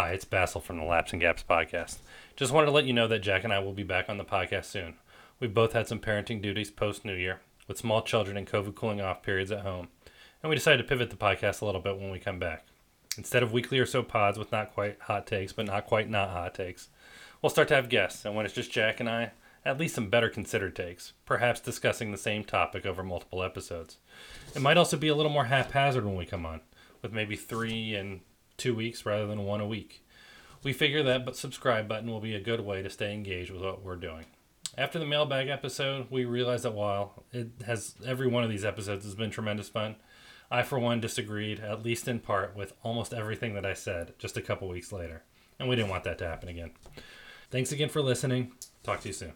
Hi, it's Basil from the Laps and Gaps podcast. Just wanted to let you know that Jack and I will be back on the podcast soon. We've both had some parenting duties post New Year, with small children and COVID cooling off periods at home, and we decided to pivot the podcast a little bit when we come back. Instead of weekly or so pods with not quite hot takes, but not quite not hot takes, we'll start to have guests, and when it's just Jack and I, at least some better considered takes, perhaps discussing the same topic over multiple episodes. It might also be a little more haphazard when we come on, with maybe three and two weeks rather than one a week. We figure that but subscribe button will be a good way to stay engaged with what we're doing. After the mailbag episode, we realized that while it has every one of these episodes has been tremendous fun, I for one disagreed, at least in part, with almost everything that I said just a couple weeks later. And we didn't want that to happen again. Thanks again for listening. Talk to you soon.